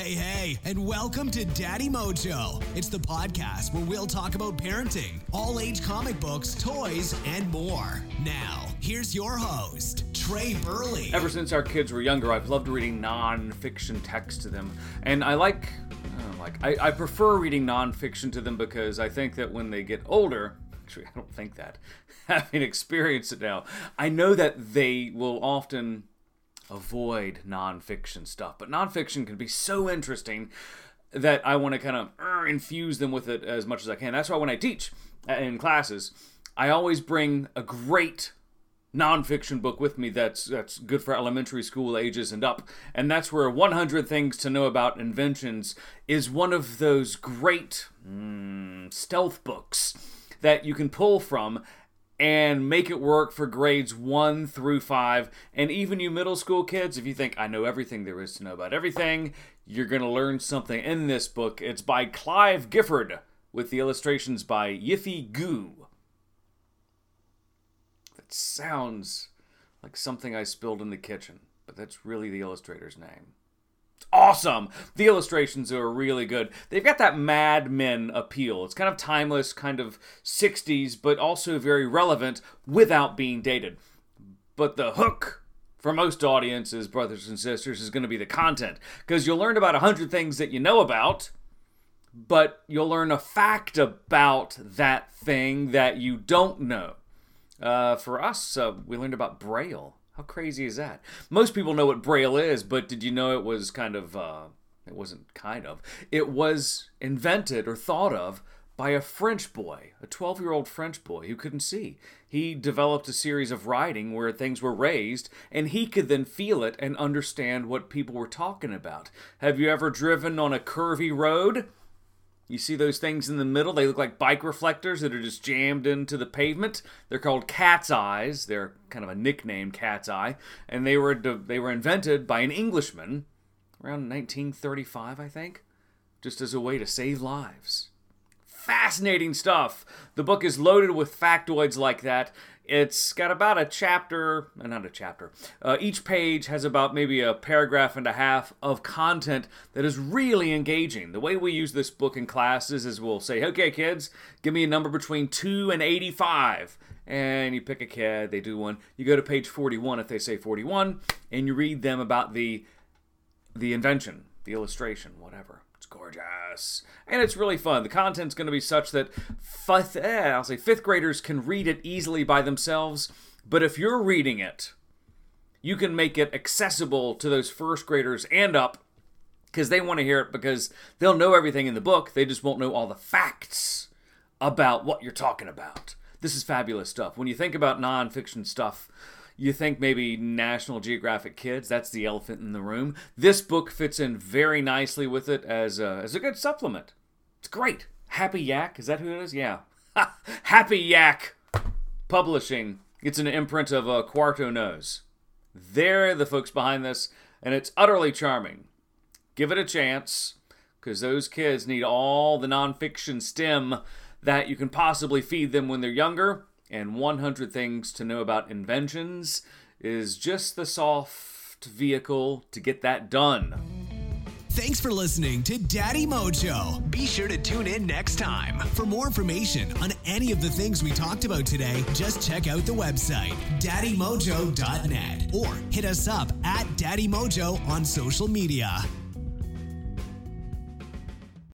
Hey, hey, and welcome to Daddy Mojo. It's the podcast where we'll talk about parenting, all age comic books, toys, and more. Now, here's your host, Trey Burley. Ever since our kids were younger, I've loved reading non-fiction text to them, and I like, like, I, I prefer reading non-fiction to them because I think that when they get older, actually, I don't think that, having experienced it now, I know that they will often avoid nonfiction stuff. But nonfiction can be so interesting that I want to kind of uh, infuse them with it as much as I can. That's why when I teach uh, in classes, I always bring a great nonfiction book with me that's that's good for elementary school ages and up and that's where 100 things to know about inventions is one of those great mm, stealth books that you can pull from and make it work for grades one through five. And even you middle school kids, if you think, I know everything there is to know about everything, you're going to learn something in this book. It's by Clive Gifford, with the illustrations by Yiffy Goo. That sounds like something I spilled in the kitchen, but that's really the illustrator's name awesome. The illustrations are really good. They've got that Mad Men appeal. It's kind of timeless, kind of 60s, but also very relevant without being dated. But the hook for most audiences, brothers and sisters, is going to be the content. Because you'll learn about 100 things that you know about, but you'll learn a fact about that thing that you don't know. Uh, for us, uh, we learned about Braille. How crazy is that? Most people know what Braille is, but did you know it was kind of, uh, it wasn't kind of, it was invented or thought of by a French boy, a 12 year old French boy who couldn't see. He developed a series of writing where things were raised, and he could then feel it and understand what people were talking about. Have you ever driven on a curvy road? You see those things in the middle? They look like bike reflectors that are just jammed into the pavement. They're called cat's eyes. They're kind of a nickname, cat's eye, and they were they were invented by an Englishman around 1935, I think, just as a way to save lives. Fascinating stuff. The book is loaded with factoids like that, it's got about a chapter, uh, not a chapter. Uh, each page has about maybe a paragraph and a half of content that is really engaging. The way we use this book in classes is we'll say, okay, kids, give me a number between 2 and 85. And you pick a kid, they do one. You go to page 41 if they say 41, and you read them about the the invention, the illustration, whatever It's gorgeous. And it's really fun. The content's going to be such that fifth, eh, I'll say fifth graders can read it easily by themselves. But if you're reading it, you can make it accessible to those first graders and up because they want to hear it because they'll know everything in the book. They just won't know all the facts about what you're talking about. This is fabulous stuff. When you think about nonfiction stuff, you think maybe National Geographic Kids, that's the elephant in the room. This book fits in very nicely with it as a, as a good supplement. It's great. Happy Yak, is that who it is? Yeah. Happy Yak Publishing. It's an imprint of uh, Quarto Knows. They're the folks behind this, and it's utterly charming. Give it a chance, because those kids need all the nonfiction stem that you can possibly feed them when they're younger and 100 Things to Know About Inventions is just the soft vehicle to get that done. Thanks for listening to Daddy Mojo. Be sure to tune in next time. For more information on any of the things we talked about today, just check out the website, daddymojo.net, or hit us up at Daddy Mojo on social media.